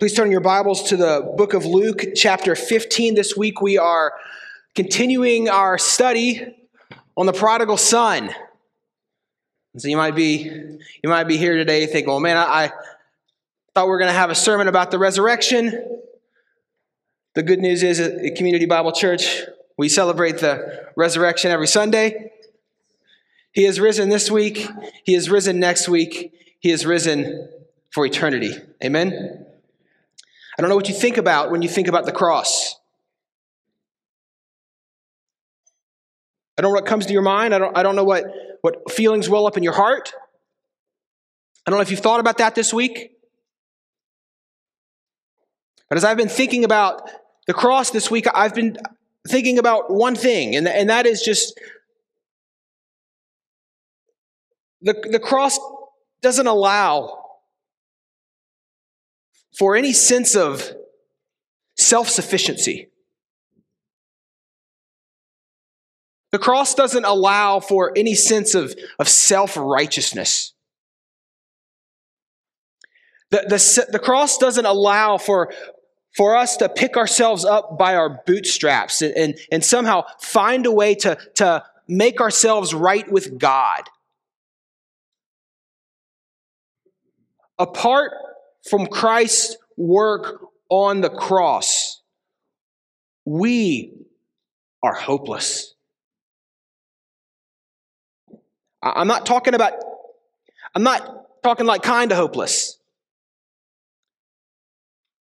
Please turn your Bibles to the book of Luke, chapter 15. This week we are continuing our study on the prodigal son. So you might be you might be here today thinking, well, man, I, I thought we were going to have a sermon about the resurrection. The good news is at Community Bible Church, we celebrate the resurrection every Sunday. He has risen this week. He has risen next week. He has risen for eternity. Amen. I don't know what you think about when you think about the cross. I don't know what comes to your mind. I don't, I don't know what, what feelings well up in your heart. I don't know if you've thought about that this week. But as I've been thinking about the cross this week, I've been thinking about one thing, and, and that is just the, the cross doesn't allow for any sense of self sufficiency. The cross doesn't allow for any sense of, of self righteousness. The, the, the cross doesn't allow for, for us to pick ourselves up by our bootstraps and, and, and somehow find a way to, to make ourselves right with God. Apart from Christ's work on the cross, we are hopeless. I'm not talking about, I'm not talking like kind of hopeless.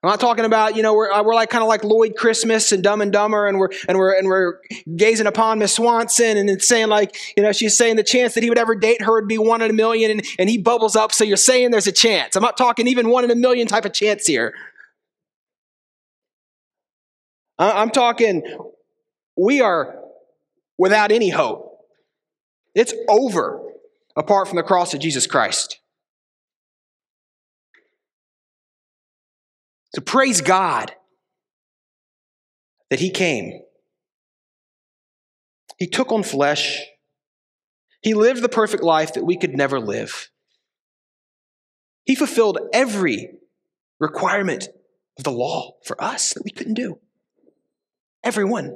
I'm not talking about, you know, we're, uh, we're like kind of like Lloyd Christmas and Dumb and Dumber, and we're and we're and we're gazing upon Miss Swanson, and it's saying like, you know, she's saying the chance that he would ever date her would be one in a million, and, and he bubbles up, so you're saying there's a chance. I'm not talking even one in a million type of chance here. I'm talking, we are without any hope. It's over apart from the cross of Jesus Christ. So praise God that He came. He took on flesh. He lived the perfect life that we could never live. He fulfilled every requirement of the law for us that we couldn't do. Everyone.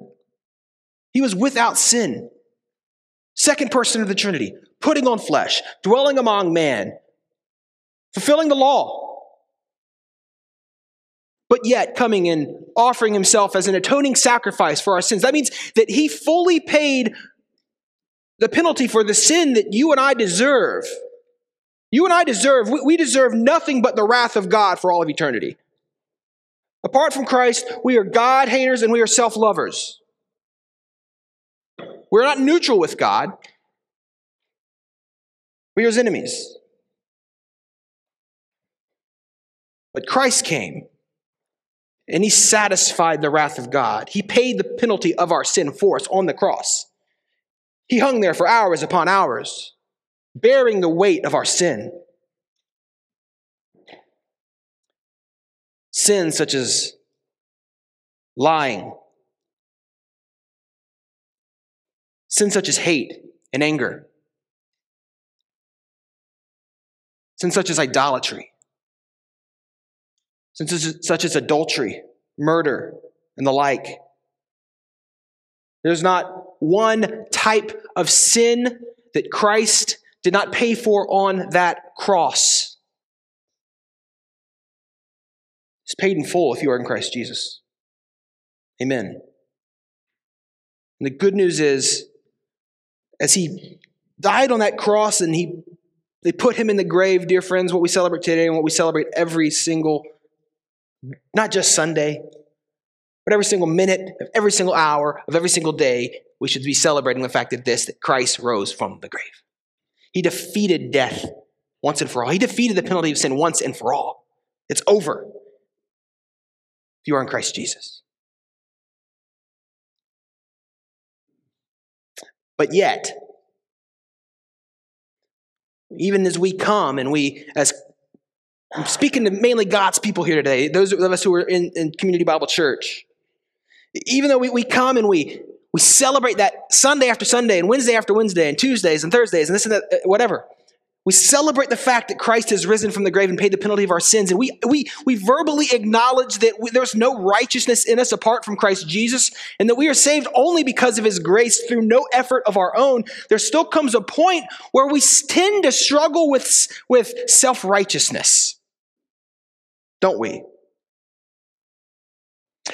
He was without sin. Second person of the Trinity, putting on flesh, dwelling among man, fulfilling the law but yet coming and offering himself as an atoning sacrifice for our sins. That means that he fully paid the penalty for the sin that you and I deserve. You and I deserve, we deserve nothing but the wrath of God for all of eternity. Apart from Christ, we are God haters and we are self lovers. We're not neutral with God, we are his enemies. But Christ came and he satisfied the wrath of God. He paid the penalty of our sin for us on the cross. He hung there for hours upon hours, bearing the weight of our sin. Sins such as lying, sins such as hate and anger, sins such as idolatry such as adultery, murder, and the like. There's not one type of sin that Christ did not pay for on that cross. It's paid in full if you are in Christ Jesus. Amen. And the good news is, as he died on that cross and he they put him in the grave, dear friends, what we celebrate today and what we celebrate every single not just Sunday, but every single minute of every single hour of every single day, we should be celebrating the fact that this, that Christ rose from the grave. He defeated death once and for all. He defeated the penalty of sin once and for all. It's over if you are in Christ Jesus. But yet, even as we come and we, as I'm speaking to mainly God's people here today, those of us who are in, in Community Bible Church. Even though we, we come and we, we celebrate that Sunday after Sunday and Wednesday after Wednesday and Tuesdays and Thursdays and this and that, uh, whatever. We celebrate the fact that Christ has risen from the grave and paid the penalty of our sins. And we, we, we verbally acknowledge that we, there's no righteousness in us apart from Christ Jesus and that we are saved only because of his grace through no effort of our own. There still comes a point where we tend to struggle with, with self righteousness. Don't we?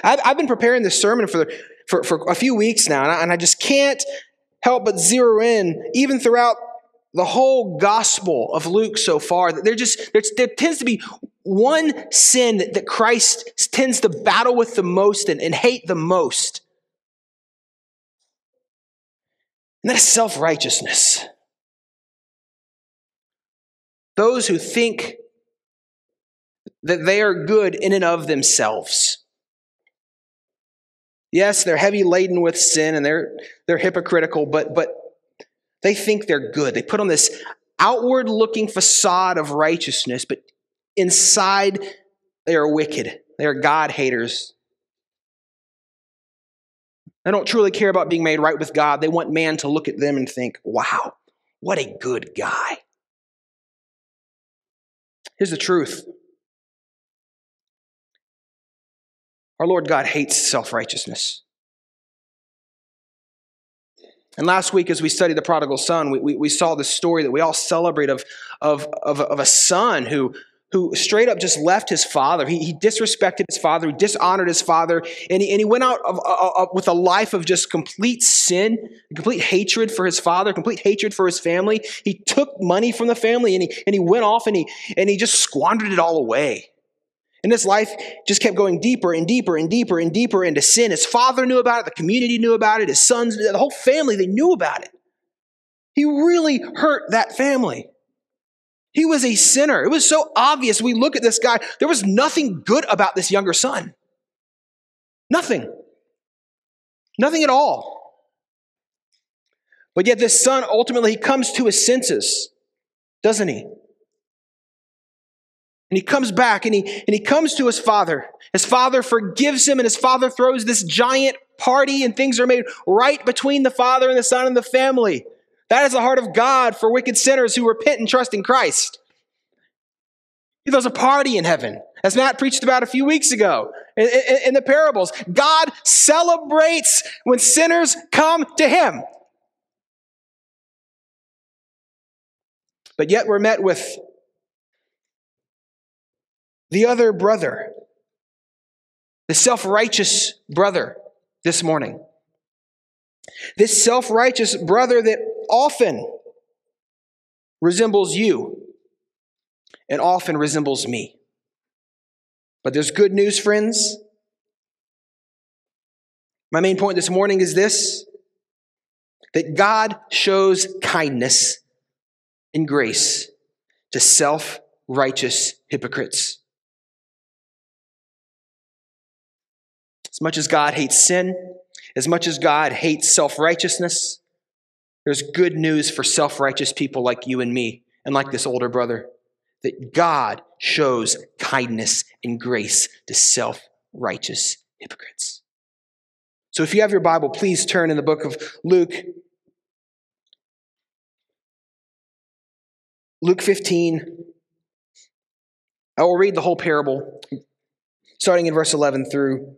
I've, I've, been preparing this sermon for, for, for a few weeks now, and I, and I just can't help but zero in, even throughout the whole gospel of Luke so far, that there just there tends to be one sin that, that Christ tends to battle with the most and, and hate the most. And that is self righteousness. Those who think that they are good in and of themselves. Yes, they're heavy laden with sin and they're, they're hypocritical, but, but they think they're good. They put on this outward looking facade of righteousness, but inside they are wicked. They are God haters. They don't truly care about being made right with God. They want man to look at them and think, wow, what a good guy. Here's the truth our Lord God hates self righteousness. And last week, as we studied the prodigal son, we, we, we saw the story that we all celebrate of, of, of, of, a son who, who straight up just left his father. He, he disrespected his father, he dishonored his father, and he, and he went out of, uh with a life of just complete sin, complete hatred for his father, complete hatred for his family. He took money from the family and he, and he went off and he, and he just squandered it all away. And his life just kept going deeper and deeper and deeper and deeper into sin. His father knew about it, the community knew about it, his sons, the whole family, they knew about it. He really hurt that family. He was a sinner. It was so obvious. We look at this guy, there was nothing good about this younger son. Nothing. Nothing at all. But yet, this son ultimately he comes to his senses, doesn't he? And he comes back and he, and he comes to his father. His father forgives him, and his father throws this giant party, and things are made right between the father and the son and the family. That is the heart of God for wicked sinners who repent and trust in Christ. He throws a party in heaven, as Matt preached about a few weeks ago in, in, in the parables. God celebrates when sinners come to him. But yet we're met with the other brother, the self righteous brother this morning. This self righteous brother that often resembles you and often resembles me. But there's good news, friends. My main point this morning is this that God shows kindness and grace to self righteous hypocrites. As much as God hates sin, as much as God hates self righteousness, there's good news for self righteous people like you and me, and like this older brother, that God shows kindness and grace to self righteous hypocrites. So if you have your Bible, please turn in the book of Luke. Luke 15. I will read the whole parable, starting in verse 11 through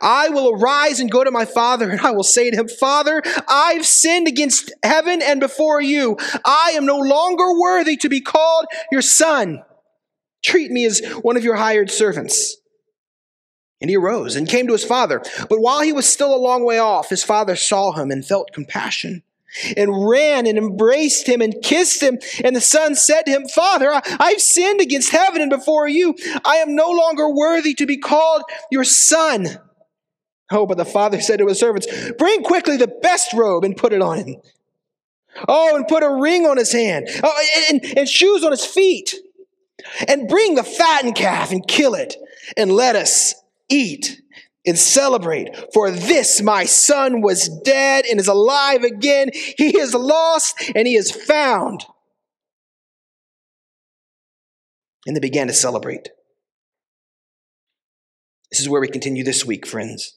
I will arise and go to my father, and I will say to him, Father, I've sinned against heaven and before you. I am no longer worthy to be called your son. Treat me as one of your hired servants. And he arose and came to his father. But while he was still a long way off, his father saw him and felt compassion and ran and embraced him and kissed him. And the son said to him, Father, I, have sinned against heaven and before you. I am no longer worthy to be called your son. Oh, but the father said to his servants, Bring quickly the best robe and put it on him. Oh, and put a ring on his hand, oh, and, and shoes on his feet. And bring the fattened calf and kill it, and let us eat and celebrate. For this my son was dead and is alive again. He is lost and he is found. And they began to celebrate. This is where we continue this week, friends.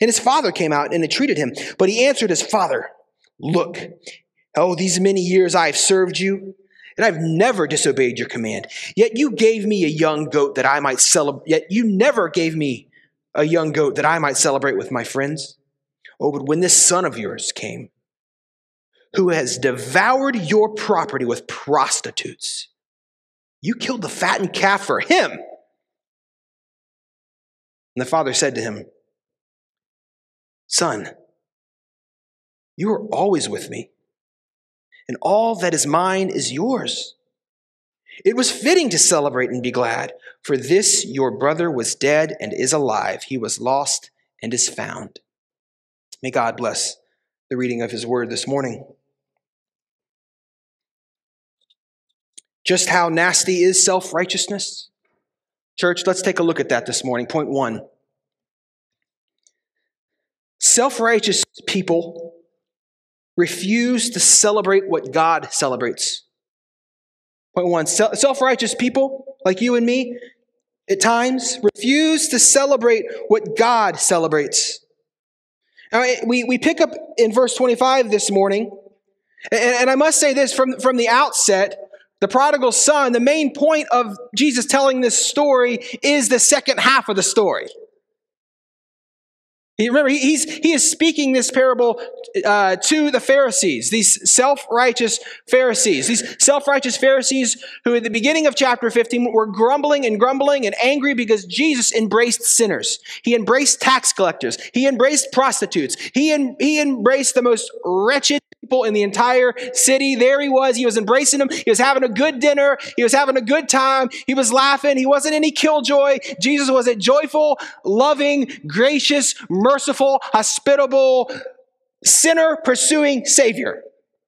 And his father came out and entreated him. But he answered his father, Look, oh, these many years I have served you, and I've never disobeyed your command. Yet you gave me a young goat that I might celebrate. Yet you never gave me a young goat that I might celebrate with my friends. Oh, but when this son of yours came, who has devoured your property with prostitutes, you killed the fattened calf for him. And the father said to him, Son, you are always with me, and all that is mine is yours. It was fitting to celebrate and be glad, for this your brother was dead and is alive. He was lost and is found. May God bless the reading of his word this morning. Just how nasty is self righteousness? Church, let's take a look at that this morning. Point one Self righteous people refuse to celebrate what God celebrates. Point one self righteous people like you and me at times refuse to celebrate what God celebrates. Now, eh, we, we pick up in verse 25 this morning, and, and I must say this from, from the outset the prodigal son, the main point of Jesus telling this story is the second half of the story. He, remember, he's, he is speaking this parable uh, to the Pharisees, these self righteous Pharisees, these self righteous Pharisees who, at the beginning of chapter 15, were grumbling and grumbling and angry because Jesus embraced sinners. He embraced tax collectors. He embraced prostitutes. He, en- he embraced the most wretched people in the entire city. There he was. He was embracing them. He was having a good dinner. He was having a good time. He was laughing. He wasn't any killjoy. Jesus was a joyful, loving, gracious, merciful, hospitable, sinner pursuing Savior.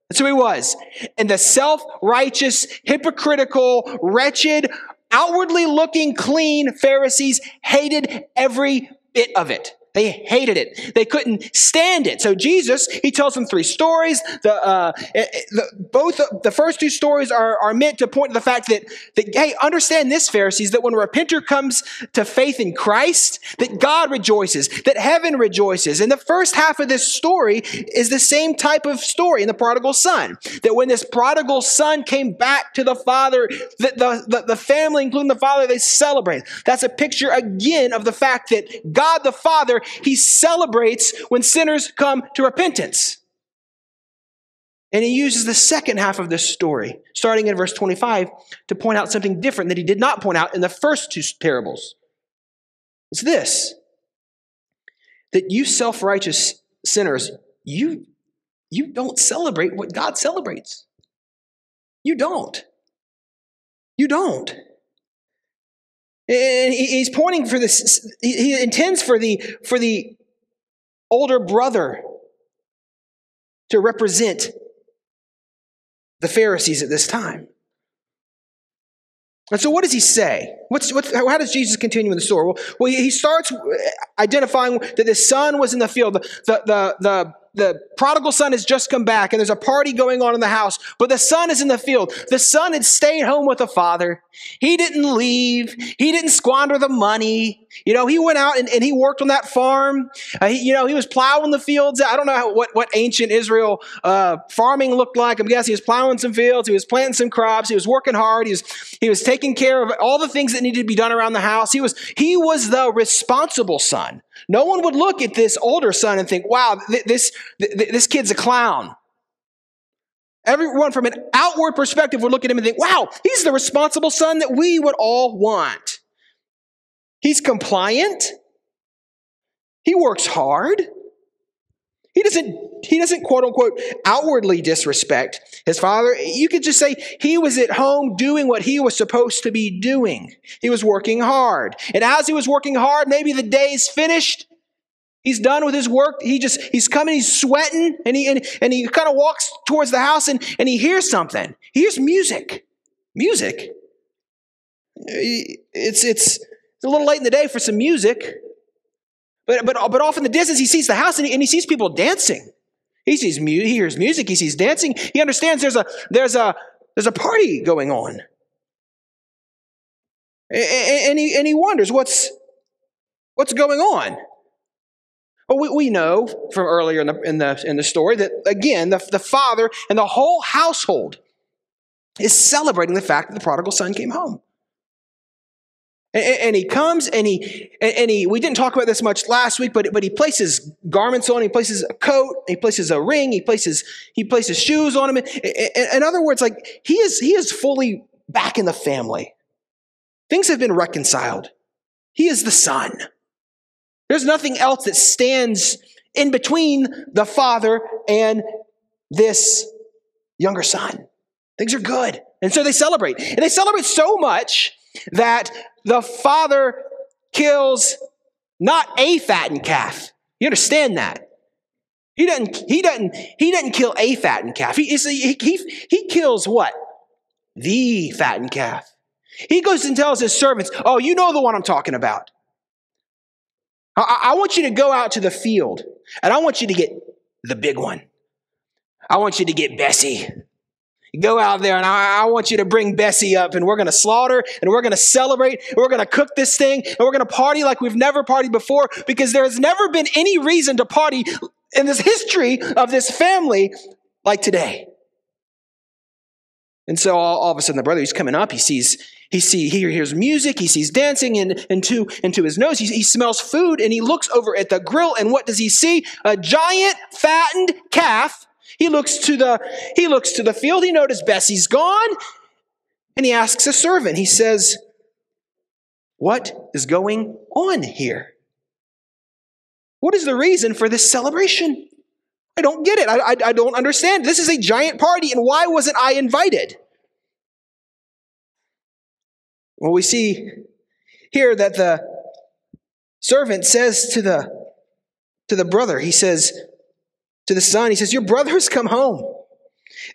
That's who he was. And the self righteous, hypocritical, wretched, outwardly looking clean Pharisees hated every bit of it. They hated it. They couldn't stand it. So Jesus, he tells them three stories. The, uh, eh, eh, the both the first two stories are, are meant to point to the fact that, that hey, understand this, Pharisees, that when a repenter comes to faith in Christ, that God rejoices, that heaven rejoices. And the first half of this story is the same type of story in the prodigal son. That when this prodigal son came back to the father, the, the, the, the family, including the father, they celebrate. That's a picture again of the fact that God the Father he celebrates when sinners come to repentance. And he uses the second half of this story, starting in verse 25, to point out something different that he did not point out in the first two parables. It's this that you self righteous sinners, you, you don't celebrate what God celebrates. You don't. You don't. And he's pointing for this, he intends for the, for the older brother to represent the Pharisees at this time. And so, what does he say? What's, what's, how does Jesus continue in the story? Well, well, he starts identifying that the son was in the field. The, the, the, the prodigal son has just come back and there's a party going on in the house, but the son is in the field. The son had stayed home with the father. He didn't leave. He didn't squander the money. You know, he went out and, and he worked on that farm. Uh, he, you know, he was plowing the fields. I don't know how, what, what ancient Israel uh, farming looked like. I'm guessing he was plowing some fields. He was planting some crops. He was working hard. He was, he was taking care of all the things that needed to be done around the house. He was, he was the responsible son. No one would look at this older son and think, wow, th- this, th- this kid's a clown. Everyone from an outward perspective would look at him and think, wow, he's the responsible son that we would all want. He's compliant. He works hard. He doesn't, he doesn't quote unquote outwardly disrespect his father. You could just say he was at home doing what he was supposed to be doing. He was working hard. And as he was working hard, maybe the day's finished. He's done with his work. He just, he's coming, he's sweating, and he, and, and he kind of walks towards the house and, and he hears something. He hears music. Music. It's, it's, it's a little late in the day for some music. But, but, but off in the distance, he sees the house and he, and he sees people dancing. He sees mu- he hears music, he sees dancing. He understands there's a, there's a, there's a party going on. And, and, he, and he wonders what's, what's going on. Well, we, we know from earlier in the, in the, in the story that, again, the, the father and the whole household is celebrating the fact that the prodigal son came home. And, he comes and he, and he, we didn't talk about this much last week, but, but he places garments on, he places a coat, he places a ring, he places, he places shoes on him. In other words, like he is, he is fully back in the family. Things have been reconciled. He is the son. There's nothing else that stands in between the father and this younger son. Things are good. And so they celebrate. And they celebrate so much that the father kills not a fattened calf. You understand that? He doesn't, he doesn't, he doesn't kill a fattened calf. He, he, he, he kills what? The fattened calf. He goes and tells his servants, Oh, you know the one I'm talking about. I, I want you to go out to the field and I want you to get the big one. I want you to get Bessie go out there and I, I, want you to bring Bessie up and we're going to slaughter and we're going to celebrate and we're going to cook this thing and we're going to party like we've never partied before because there has never been any reason to party in this history of this family like today. And so all, all of a sudden the brother, he's coming up, he sees, he see, he hears music, he sees dancing and into, into his nose, he, he smells food and he looks over at the grill and what does he see? A giant fattened calf he looks to the, he looks to the field. He notices Bessie's gone. And he asks a servant, he says, What is going on here? What is the reason for this celebration? I don't get it. I, I, I, don't understand. This is a giant party, and why wasn't I invited? Well, we see here that the servant says to the, to the brother, he says, to the son, he says, Your brother has come home,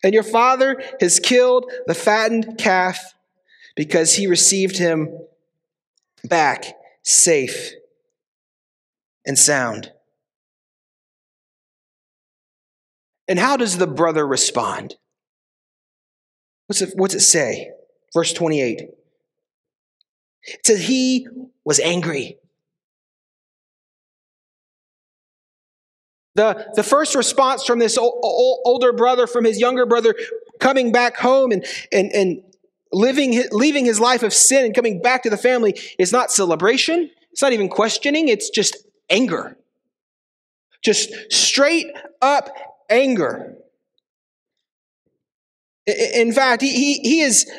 and your father has killed the fattened calf because he received him back safe and sound. And how does the brother respond? What's it, what's it say? Verse 28. It says, He was angry The, the first response from this older brother, from his younger brother coming back home and, and, and living, leaving his life of sin and coming back to the family is not celebration. It's not even questioning. It's just anger. Just straight up anger. In fact, he, he, he is,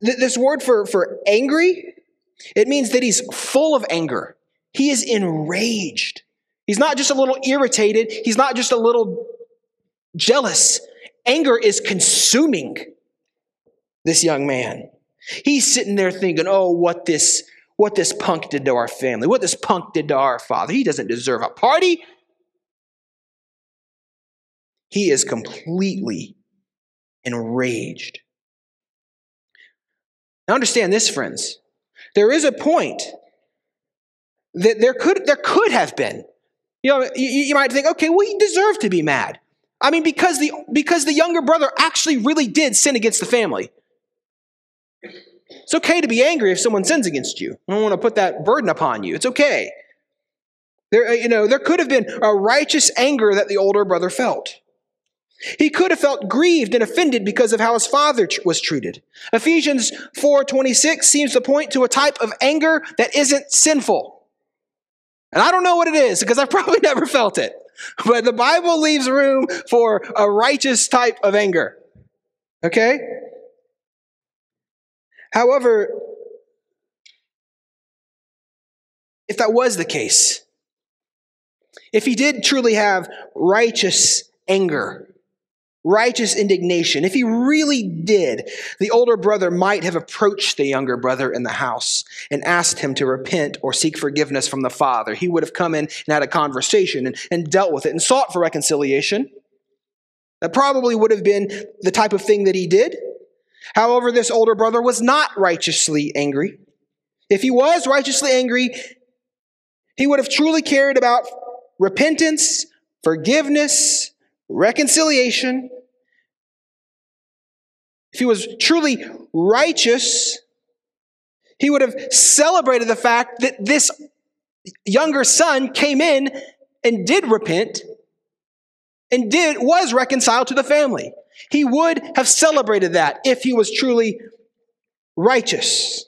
this word for, for angry, it means that he's full of anger. He is enraged. He's not just a little irritated, he's not just a little jealous. Anger is consuming this young man. He's sitting there thinking, "Oh, what this what this punk did to our family, what this punk did to our father. He doesn't deserve a party." He is completely enraged. Now understand this, friends. There is a point that there could there could have been You know, you, you might think, okay, well, he deserved to be mad. I mean, because the because the younger brother actually really did sin against the family. It's okay to be angry if someone sins against you. I don't want to put that burden upon you. It's okay. There, you know, there could have been a righteous anger that the older brother felt. He could have felt grieved and offended because of how his father was treated. Ephesians 4:26 seems to point to a type of anger that isn't sinful. And I don't know what it is because I've probably never felt it. But the Bible leaves room for a righteous type of anger. Okay? However, if that was the case, if he did truly have righteous anger, righteous indignation, if he really did, the older brother might have approached the younger brother in the house and asked him to repent or seek forgiveness from the father. He would have come in and had a conversation and, and dealt with it and sought for reconciliation. That probably would have been the type of thing that he did. However, this older brother was not righteously angry. If he was righteously angry, he would have truly cared about repentance, forgiveness, reconciliation, if he was truly righteous, he would have celebrated the fact that this younger son came in and did repent and did was reconciled to the family. He would have celebrated that if he was truly righteous.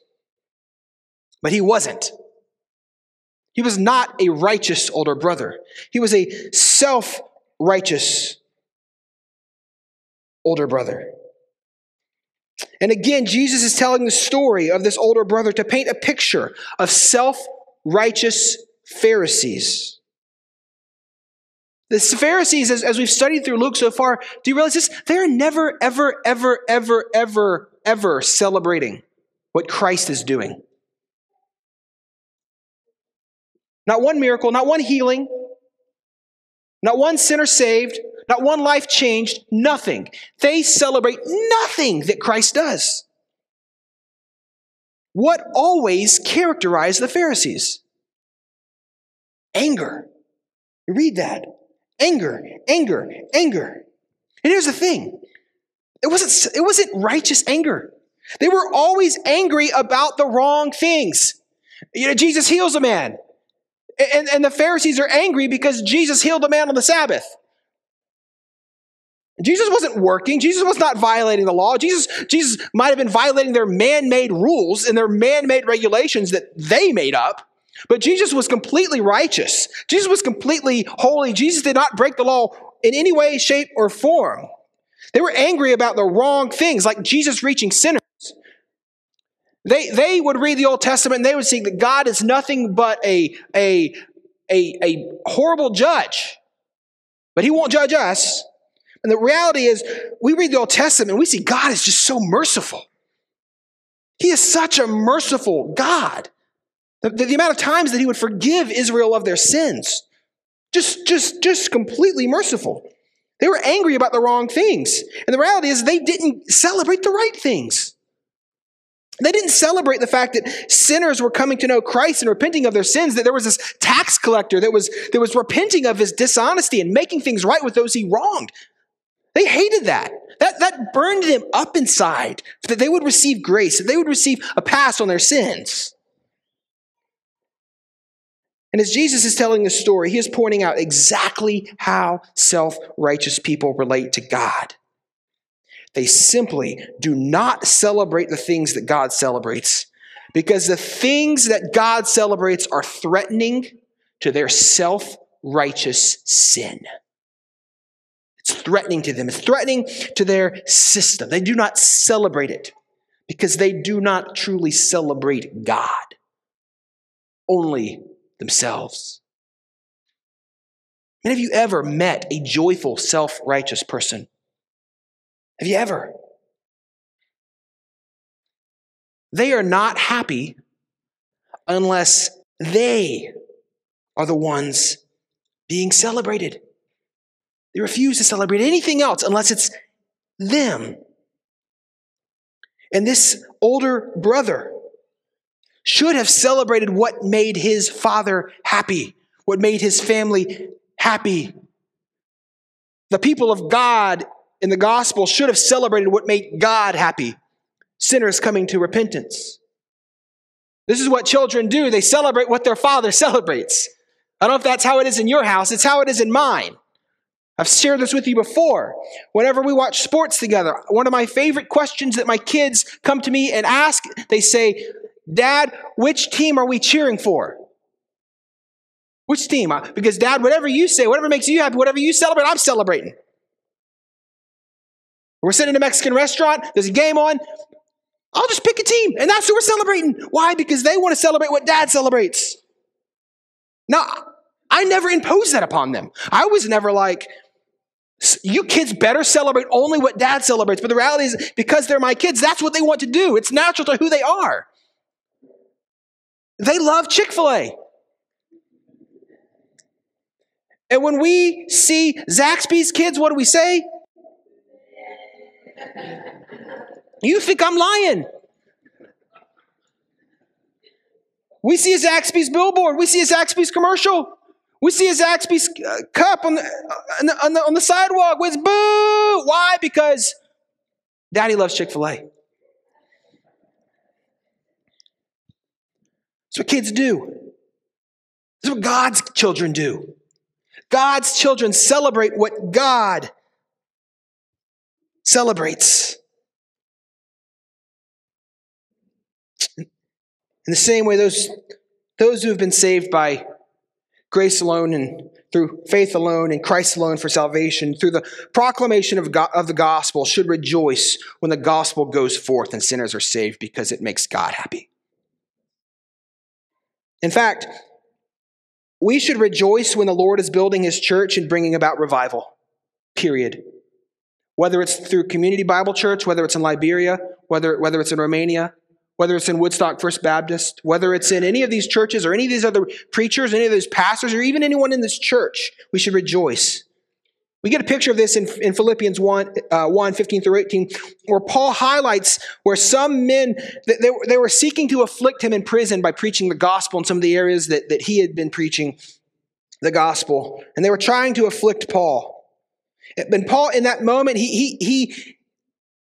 But he wasn't. He was not a righteous older brother. He was a self righteous older brother. And again, Jesus is telling the story of this older brother to paint a picture of self righteous Pharisees. The Pharisees, as, as we've studied through Luke so far, do you realize this? They're never, ever, ever, ever, ever, ever celebrating what Christ is doing. Not one miracle, not one healing, not one sinner saved, not one life changed, nothing. They celebrate nothing that Christ does. What always characterized the Pharisees? Anger. You read that. Anger, anger, anger. And here's the thing. It wasn't, it wasn't righteous anger. They were always angry about the wrong things. You know, Jesus heals a man. And, and the Pharisees are angry because Jesus healed a man on the Sabbath. Jesus wasn't working. Jesus was not violating the law. Jesus, Jesus might have been violating their man made rules and their man made regulations that they made up. But Jesus was completely righteous. Jesus was completely holy. Jesus did not break the law in any way, shape, or form. They were angry about the wrong things, like Jesus reaching sinners. They, they would read the Old Testament and they would see that God is nothing but a, a, a, a horrible judge. But he won't judge us. And the reality is, we read the Old Testament and we see God is just so merciful. He is such a merciful God. The, the, the, amount of times that he would forgive Israel of their sins, just, just, just completely merciful. They were angry about the wrong things. And the reality is, they didn't celebrate the right things. They didn't celebrate the fact that sinners were coming to know Christ and repenting of their sins, that there was this tax collector that was, that was repenting of his dishonesty and making things right with those he wronged. They hated that. That, that burned them up inside, that they would receive grace, that they would receive a pass on their sins. And as Jesus is telling the story, he is pointing out exactly how self righteous people relate to God. They simply do not celebrate the things that God celebrates because the things that God celebrates are threatening to their self righteous sin. It's threatening to them, it's threatening to their system. They do not celebrate it because they do not truly celebrate God, only themselves. And have you ever met a joyful, self righteous person? Have you ever? They are not happy unless they are the ones being celebrated. They refuse to celebrate anything else unless it's them. And this older brother should have celebrated what made his father happy, what made his family happy. The people of God in the gospel should have celebrated what made God happy sinners coming to repentance. This is what children do. They celebrate what their father celebrates. I don't know if that's how it is in your house, it's how it is in mine. I've shared this with you before. Whenever we watch sports together, one of my favorite questions that my kids come to me and ask, they say, Dad, which team are we cheering for? Which team? Because, Dad, whatever you say, whatever makes you happy, whatever you celebrate, I'm celebrating. We're sitting in a Mexican restaurant, there's a game on. I'll just pick a team, and that's who we're celebrating. Why? Because they want to celebrate what Dad celebrates. Now, I never imposed that upon them. I was never like, you kids better celebrate only what dad celebrates. But the reality is, because they're my kids, that's what they want to do. It's natural to who they are. They love Chick fil A. And when we see Zaxby's kids, what do we say? You think I'm lying. We see a Zaxby's billboard. We see a Zaxby's commercial. We see a Zaxby's uh, cup on the, on the, on the, on the sidewalk with boo. Why? Because daddy loves Chick fil A. That's what kids do. That's what God's children do. God's children celebrate what God celebrates. In the same way, those, those who have been saved by grace alone and through faith alone and Christ alone for salvation, through the proclamation of, God, of the gospel, should rejoice when the gospel goes forth and sinners are saved because it makes God happy. In fact, we should rejoice when the Lord is building his church and bringing about revival, period. Whether it's through Community Bible Church, whether it's in Liberia, whether, whether it's in Romania, whether it's in Woodstock First Baptist, whether it's in any of these churches or any of these other preachers, any of those pastors, or even anyone in this church, we should rejoice. We get a picture of this in, in Philippians 1, uh, 1, 15 through 18, where Paul highlights where some men, they, they were seeking to afflict him in prison by preaching the gospel in some of the areas that, that he had been preaching the gospel. And they were trying to afflict Paul. And Paul, in that moment, he, he, he,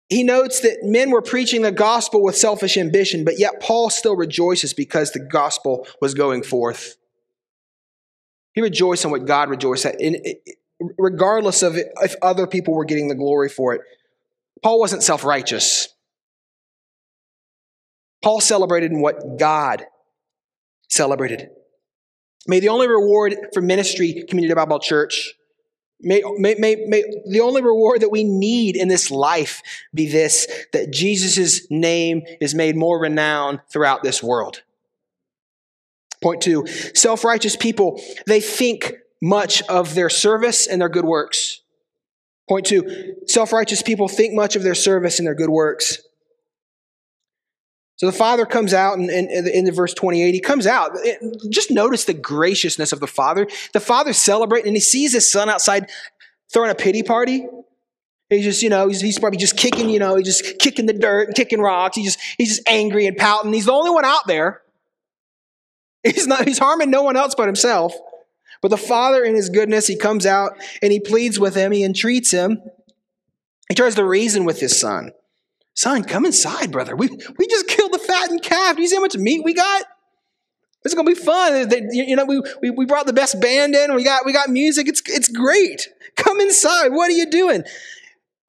he notes that men were preaching the gospel with selfish ambition, but yet Paul still rejoices because the gospel was going forth. He rejoiced in what God rejoiced at, regardless of if other people were getting the glory for it. Paul wasn't self righteous. Paul celebrated in what God celebrated. May the only reward for ministry, Community Bible Church, May, may, may, may, the only reward that we need in this life be this that Jesus' name is made more renowned throughout this world. Point two self righteous people, they think much of their service and their good works. Point two self righteous people think much of their service and their good works. So the father comes out in, in, the verse 28. He comes out. Just notice the graciousness of the father. The father's celebrating and he sees his son outside throwing a pity party. He's just, you know, he's, he's probably just kicking, you know, he's just kicking the dirt and kicking rocks. He's just, he's just angry and pouting. He's the only one out there. He's not, he's harming no one else but himself. But the father in his goodness, he comes out and he pleads with him. He entreats him. He tries to reason with his son. Son, come inside, brother. We, we just fattened calf. Do you see how much meat we got? It's gonna be fun. You know, we, we, we brought the best band in. We got we got music. It's it's great. Come inside. What are you doing?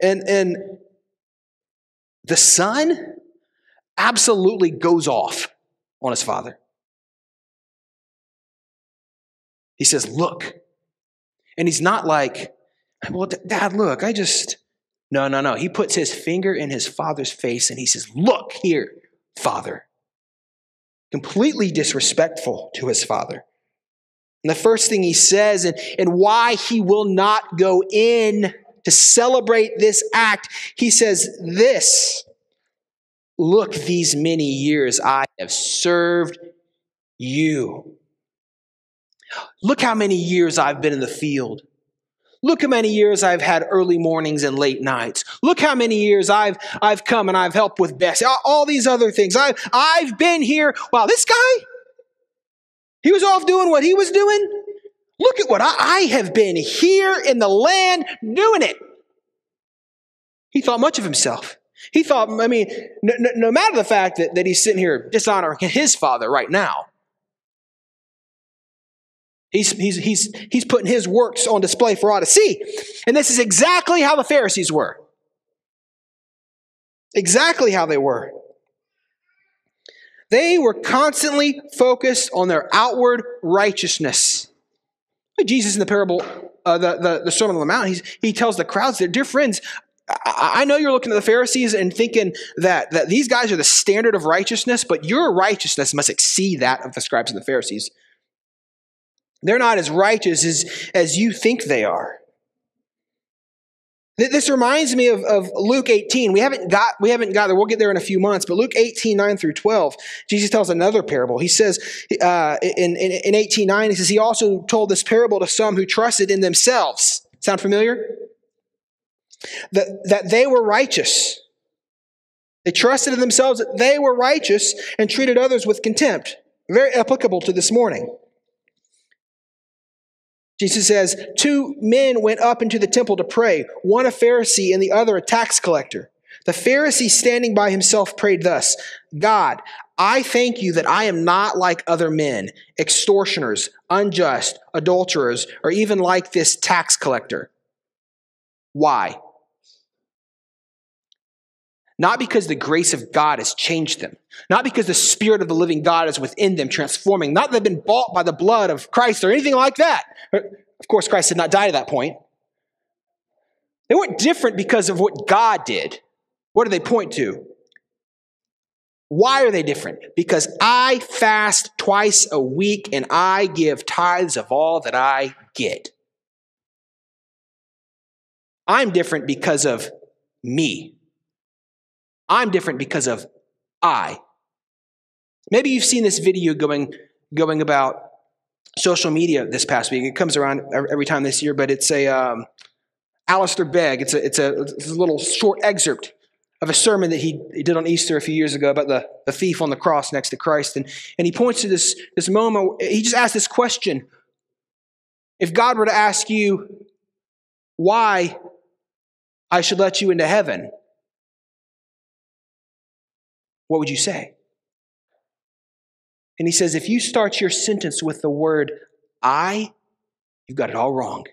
And and the son absolutely goes off on his father. He says, "Look," and he's not like, "Well, Dad, look. I just." No, no, no. He puts his finger in his father's face and he says, Look here, father. Completely disrespectful to his father. And the first thing he says, and, and why he will not go in to celebrate this act, he says this Look, these many years I have served you. Look how many years I've been in the field. Look how many years I've had early mornings and late nights. Look how many years I've, I've come and I've helped with Bessie. All, all these other things. I've, I've been here. Wow, this guy, he was off doing what he was doing. Look at what I, I have been here in the land doing it. He thought much of himself. He thought, I mean, no, no, no matter the fact that, that he's sitting here dishonoring his father right now, He's, he's, he's, he's putting his works on display for all to see. And this is exactly how the Pharisees were. Exactly how they were. They were constantly focused on their outward righteousness. Jesus in the parable, uh, the, the, the Sermon on the Mount, he tells the crowds there, dear friends, I, I know you're looking at the Pharisees and thinking that, that these guys are the standard of righteousness, but your righteousness must exceed that of the scribes and the Pharisees. They're not as righteous as, as you think they are. This reminds me of, of Luke 18. We haven't got we haven't got there. We'll get there in a few months. But Luke 18, 9 through 12, Jesus tells another parable. He says uh, in, in, in 18, 9, he says, He also told this parable to some who trusted in themselves. Sound familiar? That, that they were righteous. They trusted in themselves that they were righteous and treated others with contempt. Very applicable to this morning. Jesus says, Two men went up into the temple to pray, one a Pharisee and the other a tax collector. The Pharisee, standing by himself, prayed thus God, I thank you that I am not like other men, extortioners, unjust, adulterers, or even like this tax collector. Why? Not because the grace of God has changed them, not because the Spirit of the living God is within them, transforming, not that they've been bought by the blood of Christ or anything like that. Of course, Christ did not die to that point. They weren't different because of what God did. What do they point to? Why are they different? Because I fast twice a week and I give tithes of all that I get. I'm different because of me. I'm different because of I. Maybe you've seen this video going, going about social media this past week. It comes around every time this year, but it's a um, Alistair Begg. It's a, it's, a, it's a little short excerpt of a sermon that he, he did on Easter a few years ago about the, the thief on the cross next to Christ. And, and he points to this, this moment. He just asked this question If God were to ask you why I should let you into heaven, what would you say? And he says, if you start your sentence with the word I, you've got it all wrong.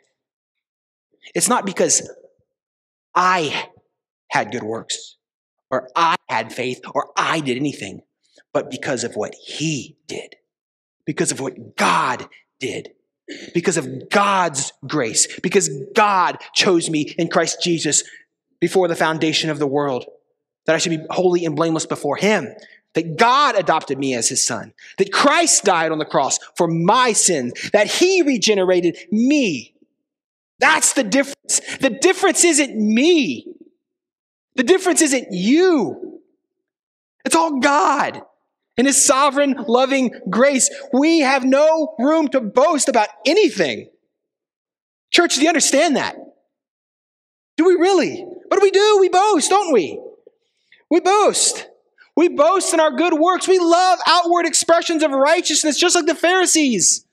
It's not because I had good works, or I had faith, or I did anything, but because of what he did, because of what God did, because of God's grace, because God chose me in Christ Jesus before the foundation of the world, that I should be holy and blameless before him that God adopted me as his son, that Christ died on the cross for my sins, that he regenerated me. That's the difference. The difference isn't me. The difference isn't you. It's all God in his sovereign, loving grace. We have no room to boast about anything. Church, do you understand that? Do we really? What do we do? We boast, don't we? We boast. We boast in our good works. We love outward expressions of righteousness, just like the Pharisees.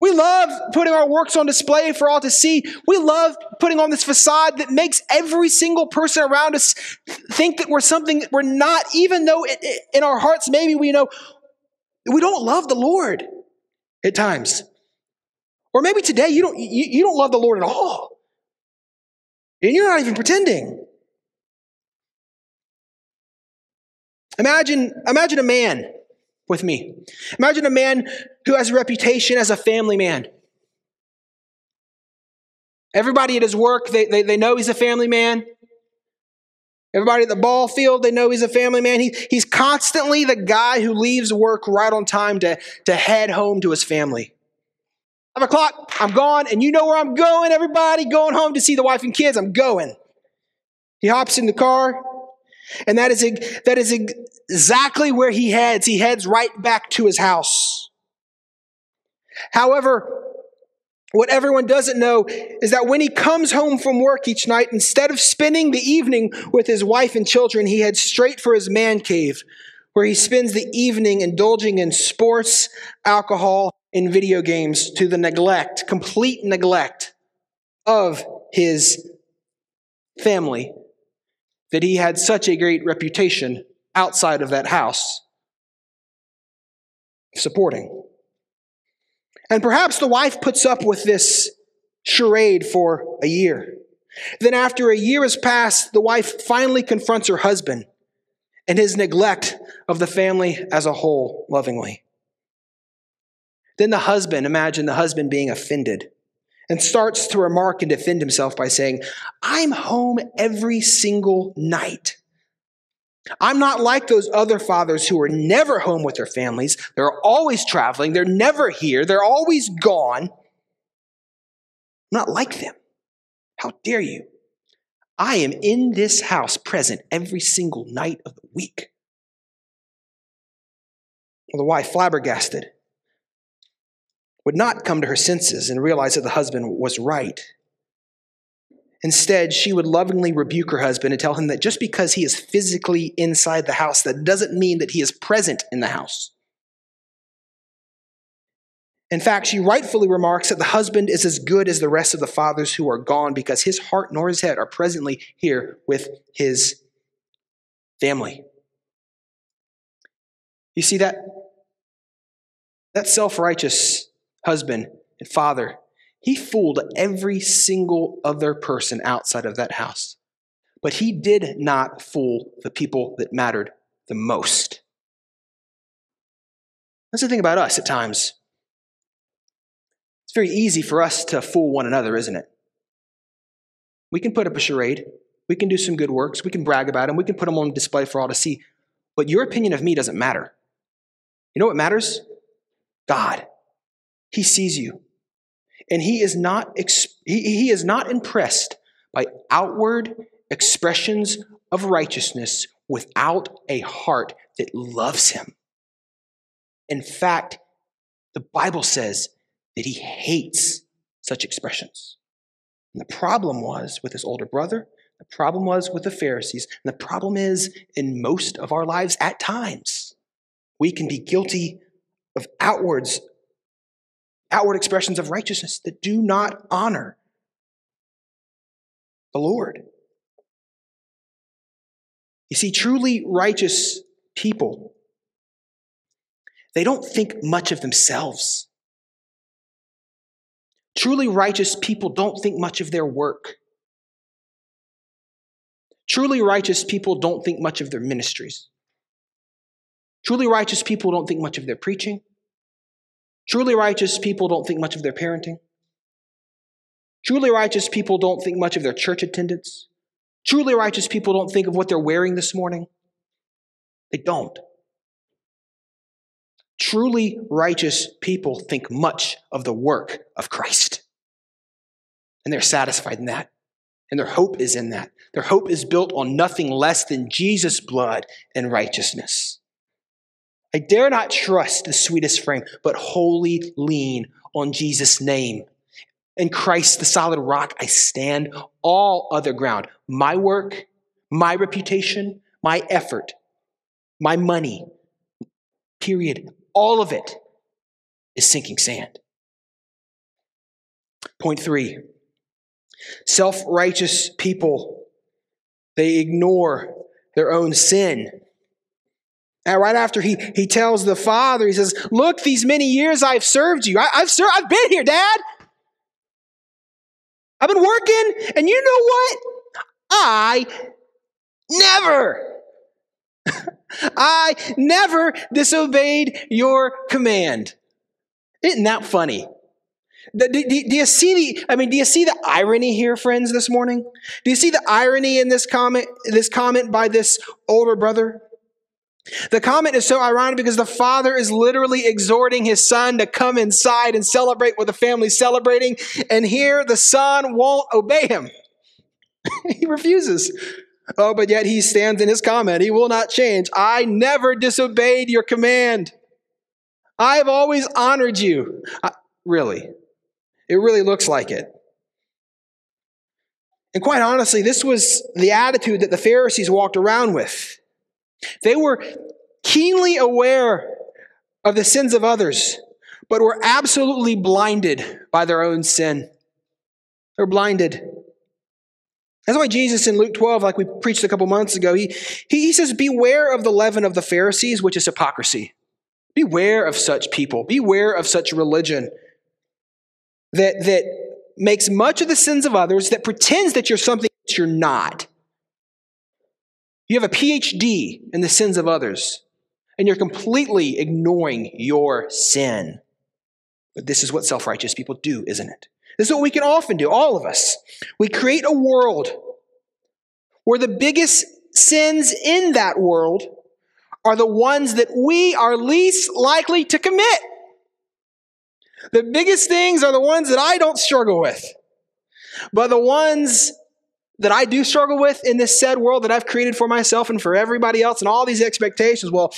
We love putting our works on display for all to see. We love putting on this facade that makes every single person around us think that we're something that we're not, even though it, it, in our hearts, maybe we know we don't love the Lord at times. Or maybe today you don't, you, you don't love the Lord at all. And you're not even pretending. Imagine, imagine a man with me. Imagine a man who has a reputation as a family man. Everybody at his work, they, they, they know he's a family man. Everybody at the ball field, they know he's a family man. He, he's constantly the guy who leaves work right on time to, to head home to his family. Five o'clock, I'm gone, and you know where I'm going, everybody, going home to see the wife and kids. I'm going. He hops in the car, and that is, that is exactly where he heads. He heads right back to his house. However, what everyone doesn't know is that when he comes home from work each night, instead of spending the evening with his wife and children, he heads straight for his man cave, where he spends the evening indulging in sports, alcohol, and video games to the neglect, complete neglect of his family, that he had such a great reputation outside of that house supporting. And perhaps the wife puts up with this charade for a year. Then, after a year has passed, the wife finally confronts her husband and his neglect of the family as a whole lovingly. Then the husband, imagine the husband being offended and starts to remark and defend himself by saying, I'm home every single night. I'm not like those other fathers who are never home with their families. They're always traveling. They're never here. They're always gone. I'm not like them. How dare you? I am in this house present every single night of the week. Well, the wife, flabbergasted, would not come to her senses and realize that the husband was right. Instead, she would lovingly rebuke her husband and tell him that just because he is physically inside the house, that doesn't mean that he is present in the house. In fact, she rightfully remarks that the husband is as good as the rest of the fathers who are gone because his heart nor his head are presently here with his family. You see that? That self righteous husband and father he fooled every single other person outside of that house. But he did not fool the people that mattered the most. That's the thing about us at times. It's very easy for us to fool one another, isn't it? We can put up a charade. We can do some good works. We can brag about them. We can put them on display for all to see. But your opinion of me doesn't matter. You know what matters? God. He sees you and he is not he, is not impressed by outward expressions of righteousness without a heart that loves him. In fact, the Bible says that he hates such expressions. And the problem was with his older brother, the problem was with the Pharisees, and the problem is in most of our lives at times. We can be guilty of outwards outward expressions of righteousness that do not honor the Lord. You see, truly righteous people, they don't think much of themselves. Truly righteous people don't think much of their work. Truly righteous people don't think much of their ministries. Truly righteous people don't think much of their preaching. Truly righteous people don't think much of their parenting. Truly righteous people don't think much of their church attendance. Truly righteous people don't think of what they're wearing this morning. They don't. Truly righteous people think much of the work of Christ. And they're satisfied in that. And their hope is in that. Their hope is built on nothing less than Jesus' blood and righteousness. I dare not trust the sweetest frame, but wholly lean on Jesus' name. In Christ, the solid rock, I stand all other ground. My work, my reputation, my effort, my money, period, all of it is sinking sand. Point three self righteous people, they ignore their own sin right after he, he tells the father, he says, Look, these many years I've served you. I, have served, I've been here, Dad. I've been working, and you know what? I never, I never disobeyed your command. Isn't that funny? Do, do, do, you see the? I mean, do you see the irony here, friends? This morning, do you see the irony in this comment? This comment by this older brother. The comment is so ironic because the father is literally exhorting his son to come inside and celebrate what the family's celebrating, and here the son won't obey him. he refuses. Oh, but yet he stands in his comment. He will not change. I never disobeyed your command. I have always honored you. I, really, it really looks like it. And quite honestly, this was the attitude that the Pharisees walked around with. They were keenly aware of the sins of others, but were absolutely blinded by their own sin. They're blinded. That's why Jesus in Luke 12, like we preached a couple months ago, he, he says, Beware of the leaven of the Pharisees, which is hypocrisy. Beware of such people. Beware of such religion that, that makes much of the sins of others, that pretends that you're something that you're not. You have a PhD in the sins of others, and you're completely ignoring your sin. But this is what self righteous people do, isn't it? This is what we can often do, all of us. We create a world where the biggest sins in that world are the ones that we are least likely to commit. The biggest things are the ones that I don't struggle with. But the ones that I do struggle with in this said world that I've created for myself and for everybody else and all these expectations, well,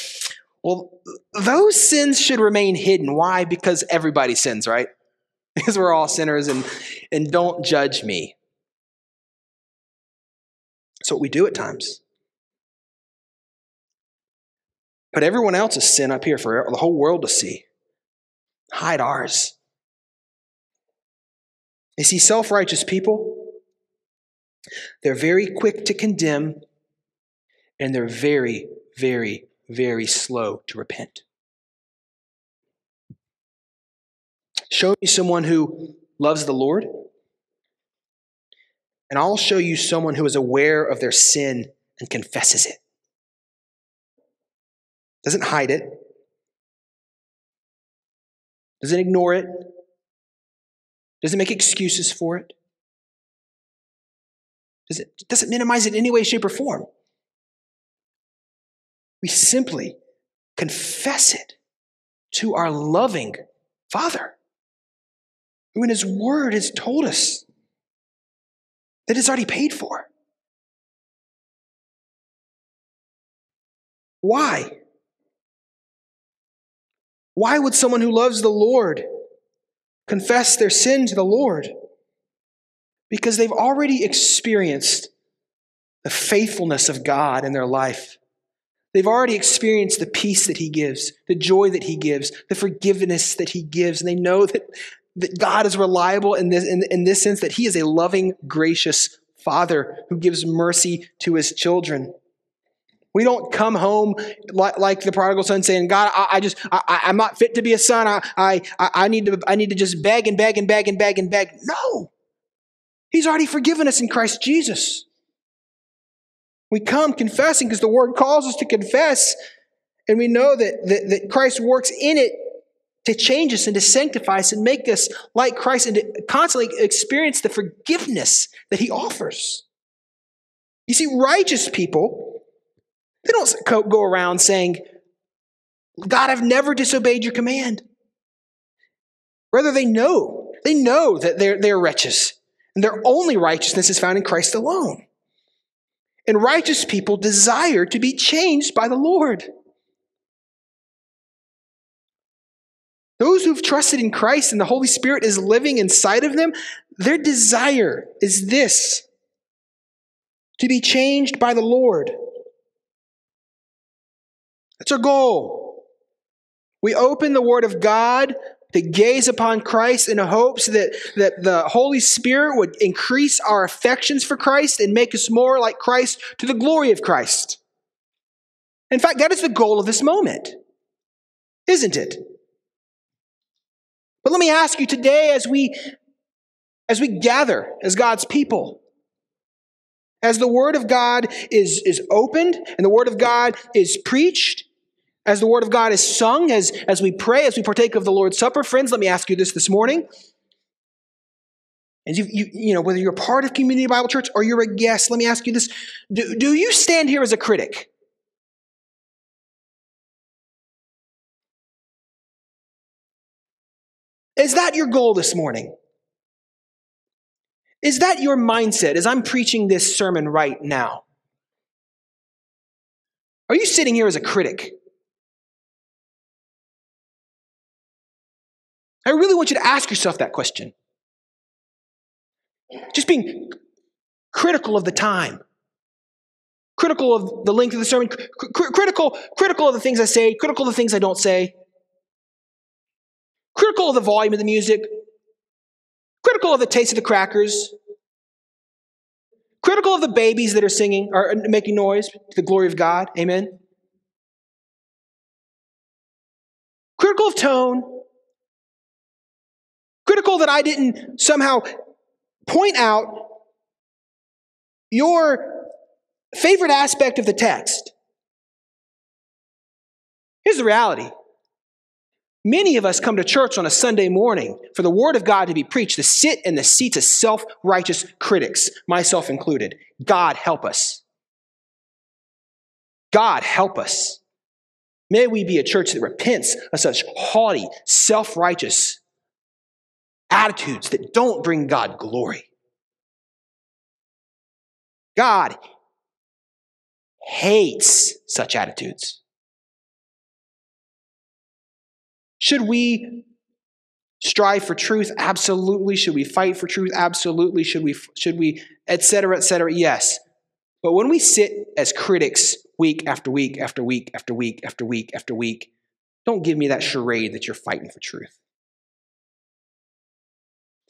well, those sins should remain hidden. Why? Because everybody sins, right? Because we're all sinners and, and don't judge me. That's what we do at times. Put everyone else's sin up here for the whole world to see. Hide ours. You see, self righteous people, they're very quick to condemn and they're very, very, very slow to repent. Show me someone who loves the Lord, and I'll show you someone who is aware of their sin and confesses it. Doesn't hide it, doesn't ignore it, doesn't make excuses for it, does it doesn't minimize it in any way, shape, or form. We simply confess it to our loving Father, who in His Word has told us that it's already paid for. Why? Why would someone who loves the Lord confess their sin to the Lord? Because they've already experienced the faithfulness of God in their life. They've already experienced the peace that He gives, the joy that He gives, the forgiveness that He gives, and they know that, that God is reliable in this, in, in this sense, that He is a loving, gracious Father who gives mercy to His children. We don't come home like, like the prodigal son saying, God, I, I just, I, am not fit to be a son. I, I, I, need to, I need to just beg and beg and beg and beg and beg. No. He's already forgiven us in Christ Jesus. We come confessing because the word calls us to confess. And we know that, that, that Christ works in it to change us and to sanctify us and make us like Christ and to constantly experience the forgiveness that he offers. You see, righteous people, they don't go around saying, God, I've never disobeyed your command. Rather, they know, they know that they're, they're wretches, and their only righteousness is found in Christ alone. And righteous people desire to be changed by the Lord. Those who've trusted in Christ and the Holy Spirit is living inside of them, their desire is this to be changed by the Lord. That's our goal. We open the Word of God to gaze upon Christ in hopes that, that the Holy Spirit would increase our affections for Christ and make us more like Christ to the glory of Christ. In fact, that is the goal of this moment, isn't it? But let me ask you today as we as we gather as God's people, as the Word of God is, is opened and the Word of God is preached, as the word of God is sung, as, as we pray, as we partake of the Lord's Supper, friends, let me ask you this this morning. And you, you, you know, whether you're part of Community Bible Church or you're a guest, let me ask you this. Do, do you stand here as a critic? Is that your goal this morning? Is that your mindset as I'm preaching this sermon right now? Are you sitting here as a critic? I really want you to ask yourself that question. Just being critical of the time, critical of the length of the sermon, cr- critical, critical of the things I say, critical of the things I don't say. critical of the volume of the music, critical of the taste of the crackers, critical of the babies that are singing or making noise to the glory of God. Amen. Critical of tone, critical that I didn't somehow point out your favorite aspect of the text. Here's the reality Many of us come to church on a Sunday morning for the Word of God to be preached to sit in the seats of self righteous critics, myself included. God help us. God help us. May we be a church that repents of such haughty, self righteous attitudes that don't bring God glory. God hates such attitudes. Should we strive for truth? Absolutely. Should we fight for truth? Absolutely. Should we, should we, et cetera, et cetera? Yes. But when we sit as critics week after week after week after week after week after week, don't give me that charade that you're fighting for truth.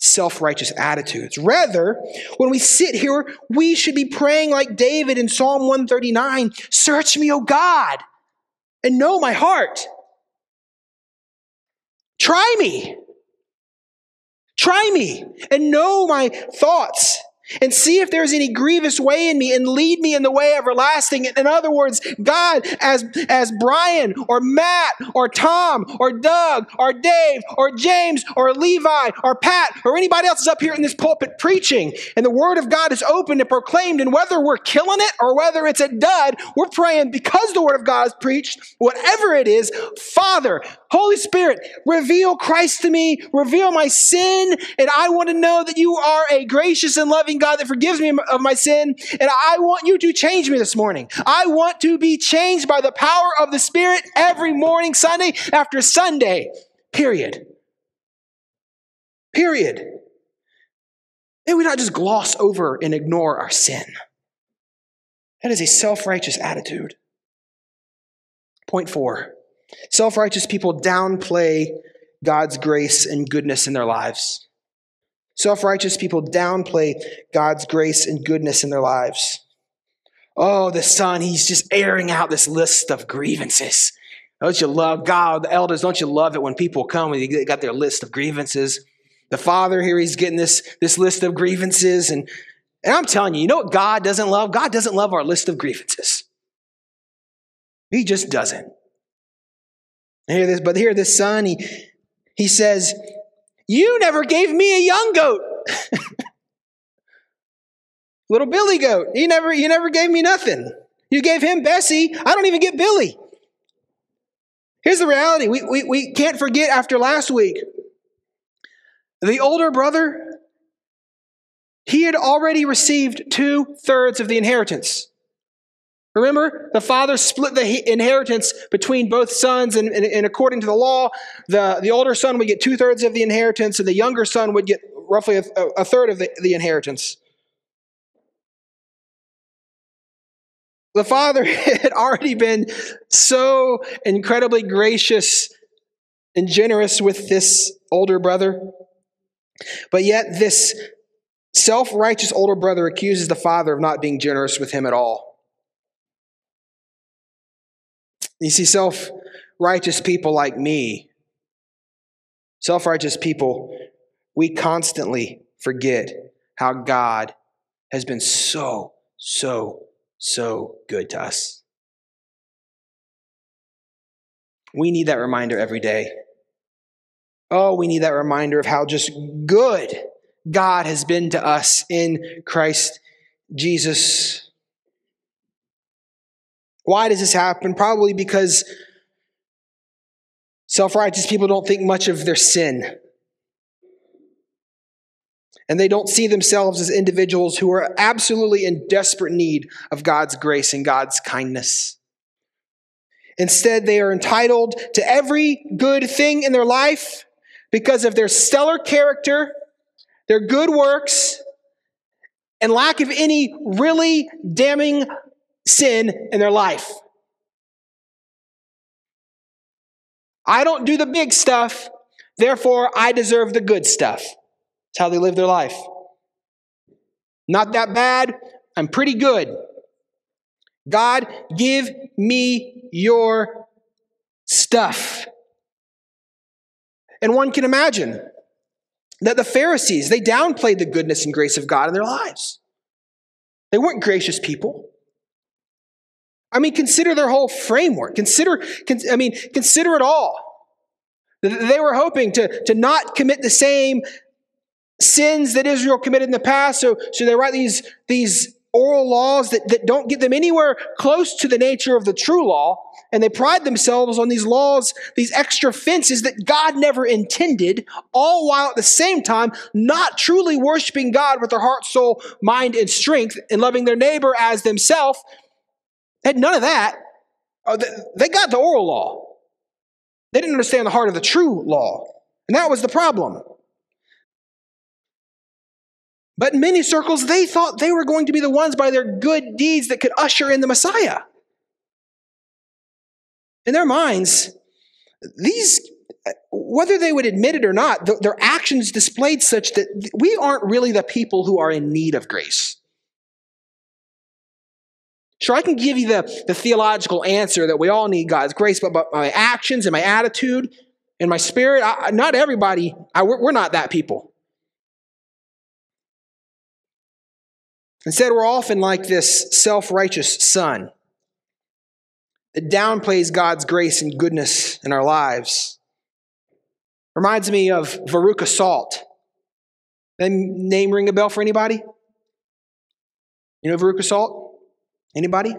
Self righteous attitudes. Rather, when we sit here, we should be praying like David in Psalm 139 Search me, O God, and know my heart. Try me. Try me and know my thoughts and see if there's any grievous way in me and lead me in the way everlasting. In other words, God, as, as Brian or Matt or Tom or Doug or Dave or James or Levi or Pat or anybody else is up here in this pulpit preaching and the word of God is open and proclaimed, and whether we're killing it or whether it's a dud, we're praying because the word of God is preached, whatever it is, Father, Holy Spirit, reveal Christ to me, reveal my sin, and I want to know that you are a gracious and loving God that forgives me of my sin, and I want you to change me this morning. I want to be changed by the power of the Spirit every morning, Sunday after Sunday. Period. Period. May we not just gloss over and ignore our sin. That is a self righteous attitude. Point four self righteous people downplay God's grace and goodness in their lives. Self righteous people downplay God's grace and goodness in their lives. Oh, the son, he's just airing out this list of grievances. Don't you love God, the elders? Don't you love it when people come and they got their list of grievances? The father here, he's getting this, this list of grievances. And, and I'm telling you, you know what God doesn't love? God doesn't love our list of grievances. He just doesn't. Hear this, but here, this son, he, he says, you never gave me a young goat. Little Billy goat. You never, you never gave me nothing. You gave him Bessie. I don't even get Billy. Here's the reality we, we, we can't forget after last week. The older brother, he had already received two thirds of the inheritance. Remember, the father split the inheritance between both sons, and, and, and, according to the law, the, the older son would get two thirds of the inheritance, and the younger son would get roughly a, a third of the, the inheritance. The father had already been so incredibly gracious and generous with this older brother, but yet this self righteous older brother accuses the father of not being generous with him at all. You see, self righteous people like me, self righteous people, we constantly forget how God has been so, so, so good to us. We need that reminder every day. Oh, we need that reminder of how just good God has been to us in Christ Jesus. Why does this happen? Probably because self righteous people don't think much of their sin. And they don't see themselves as individuals who are absolutely in desperate need of God's grace and God's kindness. Instead, they are entitled to every good thing in their life because of their stellar character, their good works, and lack of any really damning sin in their life. I don't do the big stuff. Therefore, I deserve the good stuff. That's how they live their life. Not that bad. I'm pretty good. God, give me your stuff. And one can imagine that the Pharisees, they downplayed the goodness and grace of God in their lives. They weren't gracious people. I mean, consider their whole framework. Consider, I mean, consider it all. They were hoping to, to not commit the same sins that Israel committed in the past. So, so they write these, these oral laws that, that don't get them anywhere close to the nature of the true law. And they pride themselves on these laws, these extra fences that God never intended, all while at the same time not truly worshiping God with their heart, soul, mind, and strength and loving their neighbor as themselves. Had none of that. Uh, they got the oral law. They didn't understand the heart of the true law. And that was the problem. But in many circles, they thought they were going to be the ones by their good deeds that could usher in the Messiah. In their minds, these, whether they would admit it or not, their actions displayed such that we aren't really the people who are in need of grace. Sure, I can give you the, the theological answer that we all need God's grace, but, but my actions and my attitude and my spirit, I, not everybody, I, we're, we're not that people. Instead, we're often like this self righteous son that downplays God's grace and goodness in our lives. Reminds me of Veruca Salt. That name ring a bell for anybody? You know Veruca Salt? Anybody?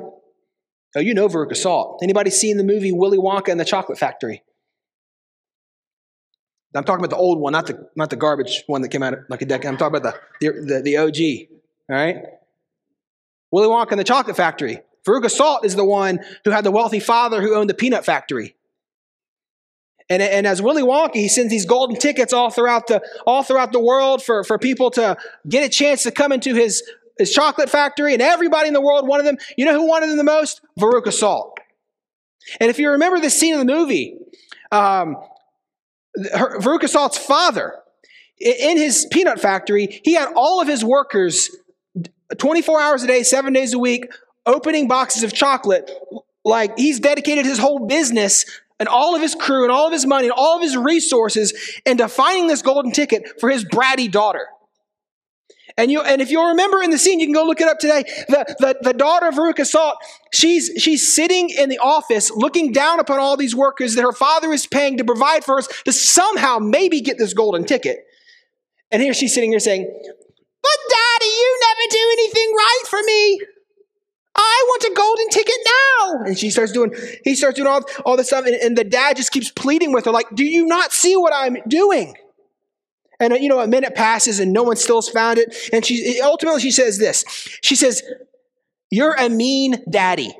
Oh, you know Veruca Salt. Anybody seen the movie Willy Wonka and the Chocolate Factory? I'm talking about the old one, not the not the garbage one that came out like a decade. I'm talking about the the, the, OG. All right? Willy Wonka and the Chocolate Factory. Veruca Salt is the one who had the wealthy father who owned the peanut factory. And, and as Willy Wonka, he sends these golden tickets all throughout the, all throughout the world for, for people to get a chance to come into his, his chocolate factory. And everybody in the world wanted them. You know who wanted them the most? Veruca Salt. And if you remember this scene in the movie, um, her, Veruca Salt's father, in his peanut factory, he had all of his workers 24 hours a day, seven days a week, opening boxes of chocolate. Like he's dedicated his whole business and all of his crew and all of his money and all of his resources into finding this golden ticket for his bratty daughter. And you and if you'll remember in the scene, you can go look it up today. The, the, the daughter of Veruca Salt, she's she's sitting in the office looking down upon all these workers that her father is paying to provide for us to somehow maybe get this golden ticket. And here she's sitting here saying, But daddy, you never do anything right for me. I want a golden ticket now. And she starts doing, he starts doing all, all this stuff. And, and the dad just keeps pleading with her, like, do you not see what I'm doing? And, you know, a minute passes and no one still's found it. And she, ultimately she says this. She says, you're a mean daddy.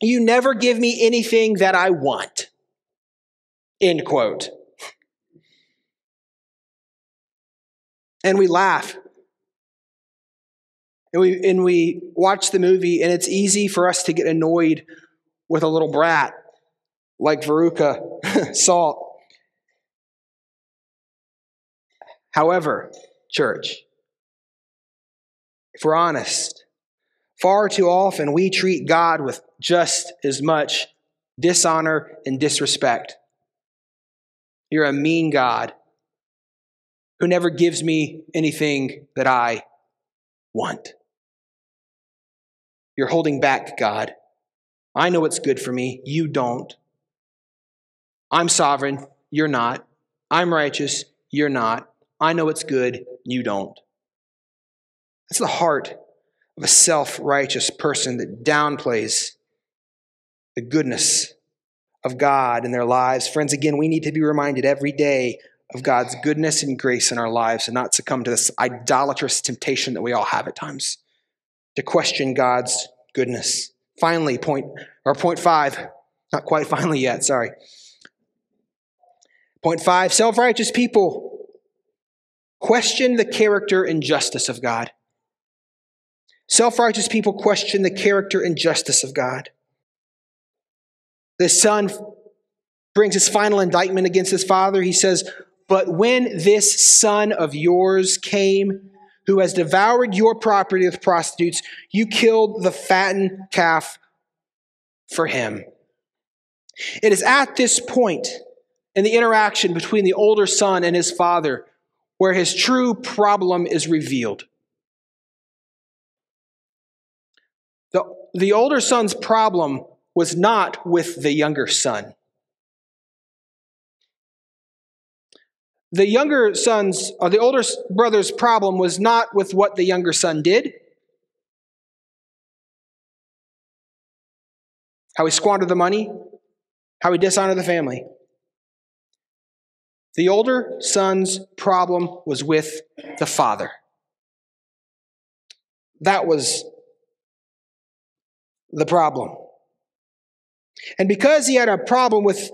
You never give me anything that I want. End quote. And we laugh and we, and we watch the movie, and it's easy for us to get annoyed with a little brat like Veruca Salt. However, church, if we're honest, far too often we treat God with just as much dishonor and disrespect. You're a mean God who never gives me anything that I want. You're holding back, God. I know what's good for me. You don't. I'm sovereign. You're not. I'm righteous. You're not. I know it's good. You don't. That's the heart of a self righteous person that downplays the goodness of God in their lives. Friends, again, we need to be reminded every day of God's goodness and grace in our lives and not succumb to this idolatrous temptation that we all have at times to question God's goodness. Finally, point or point five, not quite finally yet, sorry. Point five self righteous people question the character and justice of God. Self righteous people question the character and justice of God. The son brings his final indictment against his father. He says, But when this son of yours came, who has devoured your property with prostitutes, you killed the fattened calf for him. It is at this point in the interaction between the older son and his father where his true problem is revealed. The, the older son's problem was not with the younger son. The younger son's, or the older brother's problem was not with what the younger son did, how he squandered the money, how he dishonored the family. The older son's problem was with the father. That was the problem. And because he had a problem with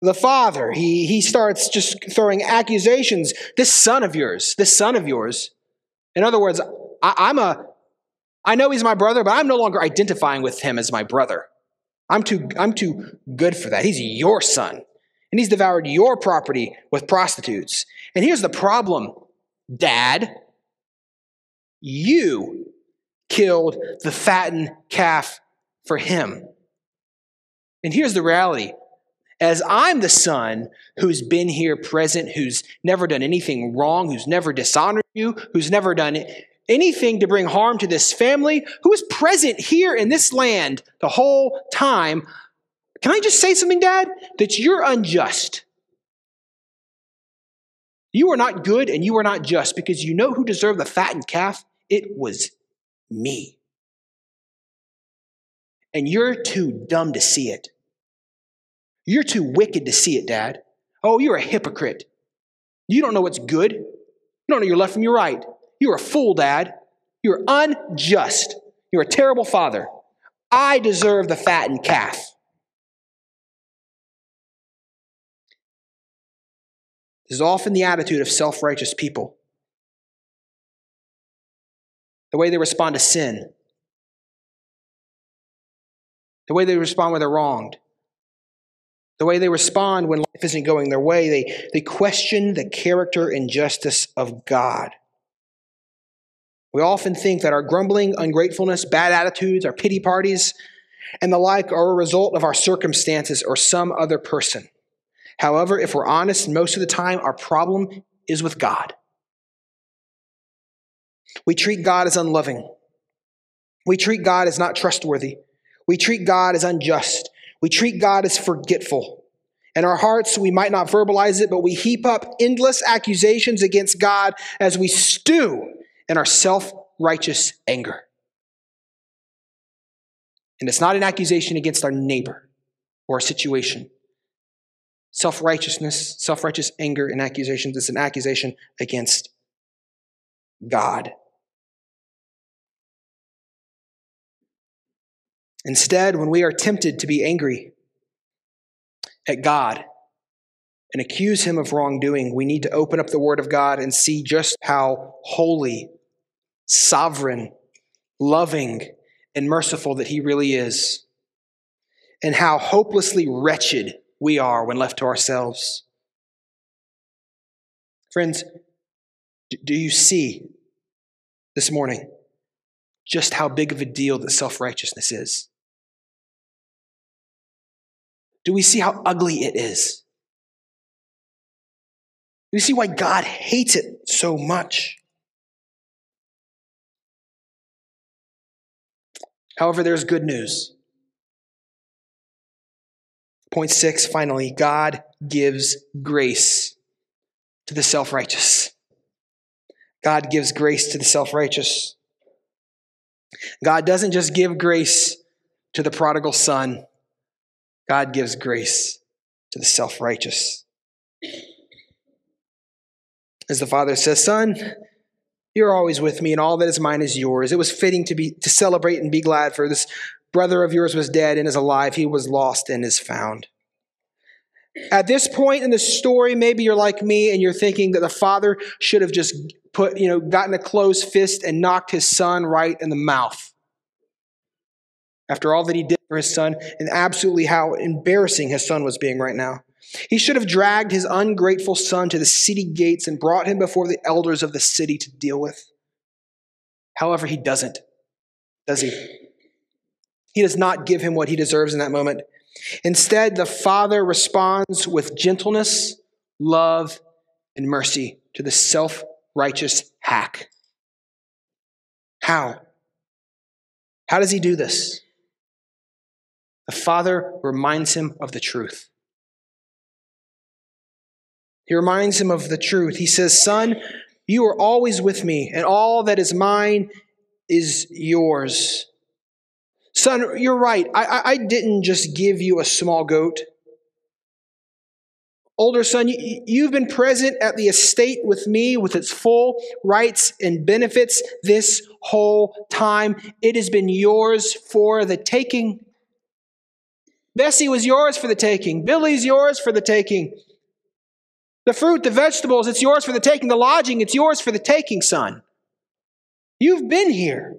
the father, he, he starts just throwing accusations. This son of yours, this son of yours. In other words, I, I'm a, I know he's my brother, but I'm no longer identifying with him as my brother. I'm too, I'm too good for that. He's your son and he's devoured your property with prostitutes. And here's the problem, Dad. You killed the fattened calf for him. And here's the reality. As I'm the son who's been here present, who's never done anything wrong, who's never dishonored you, who's never done anything to bring harm to this family, who is present here in this land the whole time, can I just say something, Dad? That you're unjust. You are not good and you are not just because you know who deserved the fattened calf? It was me. And you're too dumb to see it. You're too wicked to see it, Dad. Oh, you're a hypocrite. You don't know what's good. You don't know your left from your right. You're a fool, Dad. You're unjust. You're a terrible father. I deserve the fattened calf. This is often the attitude of self righteous people. The way they respond to sin, the way they respond when they're wronged, the way they respond when life isn't going their way. They, they question the character and justice of God. We often think that our grumbling, ungratefulness, bad attitudes, our pity parties, and the like are a result of our circumstances or some other person. However, if we're honest, most of the time our problem is with God. We treat God as unloving. We treat God as not trustworthy. We treat God as unjust. We treat God as forgetful. In our hearts, we might not verbalize it, but we heap up endless accusations against God as we stew in our self righteous anger. And it's not an accusation against our neighbor or a situation. Self righteousness, self righteous anger, and accusations is an accusation against God. Instead, when we are tempted to be angry at God and accuse Him of wrongdoing, we need to open up the Word of God and see just how holy, sovereign, loving, and merciful that He really is, and how hopelessly wretched we are when left to ourselves. Friends, do you see this morning just how big of a deal that self righteousness is? Do we see how ugly it is? Do we see why God hates it so much? However, there's good news. Point six, finally, God gives grace to the self righteous. God gives grace to the self righteous. God doesn't just give grace to the prodigal son, God gives grace to the self righteous. As the father says, Son, you're always with me, and all that is mine is yours. It was fitting to be to celebrate and be glad for this brother of yours was dead and is alive. He was lost and is found. At this point in the story, maybe you're like me and you're thinking that the father should have just put, you know, gotten a closed fist and knocked his son right in the mouth. after all that he did for his son and absolutely how embarrassing his son was being right now. He should have dragged his ungrateful son to the city gates and brought him before the elders of the city to deal with. However, he doesn't, does he? He does not give him what he deserves in that moment. Instead, the father responds with gentleness, love, and mercy to the self righteous hack. How? How does he do this? The father reminds him of the truth. He reminds him of the truth. He says, Son, you are always with me, and all that is mine is yours. Son, you're right. I, I didn't just give you a small goat. Older son, you, you've been present at the estate with me with its full rights and benefits this whole time. It has been yours for the taking. Bessie was yours for the taking. Billy's yours for the taking. The fruit, the vegetables, it's yours for the taking. The lodging, it's yours for the taking, son. You've been here.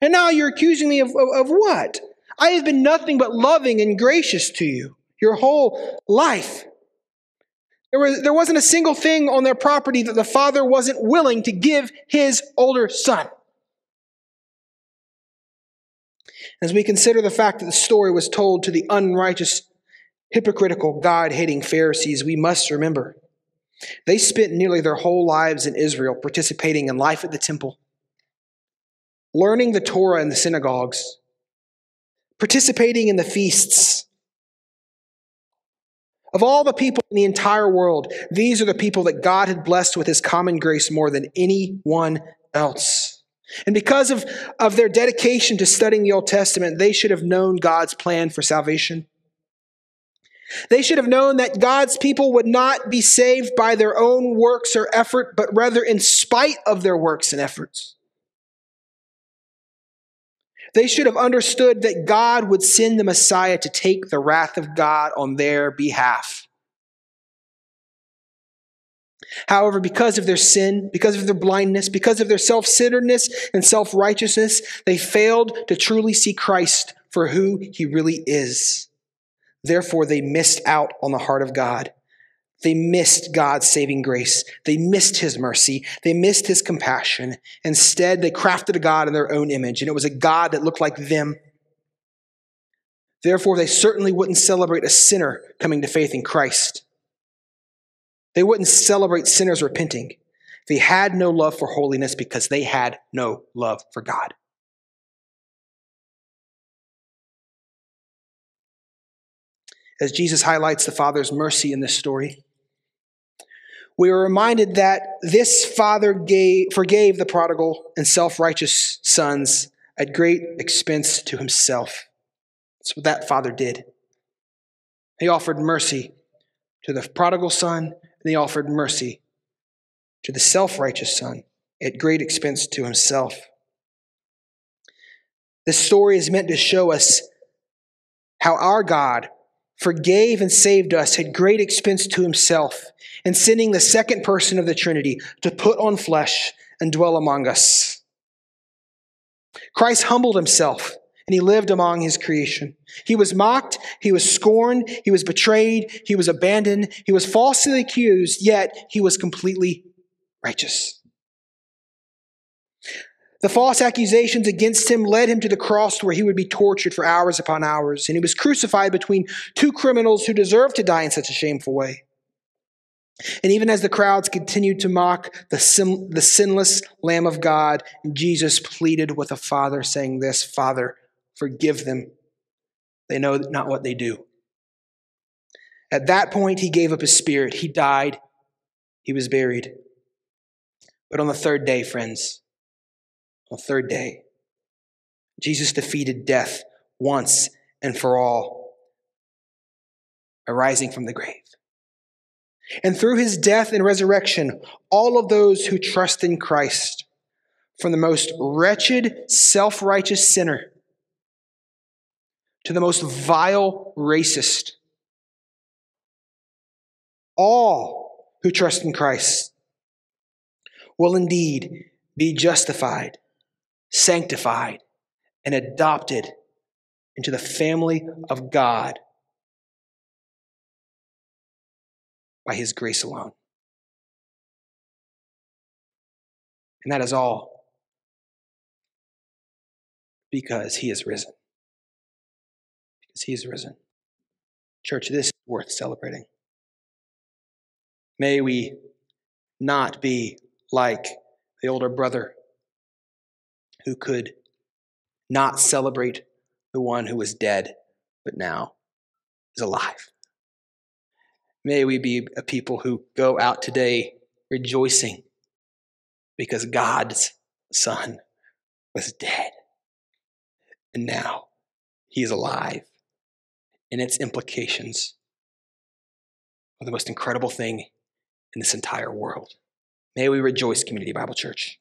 And now you're accusing me of, of, of what? I have been nothing but loving and gracious to you your whole life. There, was, there wasn't a single thing on their property that the father wasn't willing to give his older son. As we consider the fact that the story was told to the unrighteous, hypocritical, God hating Pharisees, we must remember they spent nearly their whole lives in Israel participating in life at the temple, learning the Torah in the synagogues, participating in the feasts, of all the people in the entire world, these are the people that God had blessed with his common grace more than anyone else. And because of, of their dedication to studying the Old Testament, they should have known God's plan for salvation. They should have known that God's people would not be saved by their own works or effort, but rather in spite of their works and efforts. They should have understood that God would send the Messiah to take the wrath of God on their behalf. However, because of their sin, because of their blindness, because of their self centeredness and self righteousness, they failed to truly see Christ for who he really is. Therefore, they missed out on the heart of God. They missed God's saving grace. They missed his mercy. They missed his compassion. Instead, they crafted a God in their own image, and it was a God that looked like them. Therefore, they certainly wouldn't celebrate a sinner coming to faith in Christ. They wouldn't celebrate sinners repenting. They had no love for holiness because they had no love for God. As Jesus highlights the Father's mercy in this story, we are reminded that this father gave, forgave the prodigal and self righteous sons at great expense to himself. That's what that father did. He offered mercy to the prodigal son, and he offered mercy to the self righteous son at great expense to himself. This story is meant to show us how our God forgave and saved us at great expense to himself and sending the second person of the Trinity to put on flesh and dwell among us. Christ humbled himself and he lived among his creation. He was mocked, he was scorned, he was betrayed, he was abandoned, he was falsely accused, yet he was completely righteous. The false accusations against him led him to the cross where he would be tortured for hours upon hours, and he was crucified between two criminals who deserved to die in such a shameful way. And even as the crowds continued to mock the, sin, the sinless Lamb of God, Jesus pleaded with the Father, saying, This, Father, forgive them. They know not what they do. At that point, he gave up his spirit. He died. He was buried. But on the third day, friends, on the third day, Jesus defeated death once and for all, arising from the grave. And through his death and resurrection, all of those who trust in Christ, from the most wretched, self righteous sinner to the most vile racist, all who trust in Christ will indeed be justified, sanctified, and adopted into the family of God by his grace alone. And that is all because he is risen. Because he is risen. Church, this is worth celebrating. May we not be like the older brother who could not celebrate the one who was dead but now is alive. May we be a people who go out today rejoicing because God's Son was dead and now he is alive. And its implications are the most incredible thing in this entire world. May we rejoice, Community Bible Church.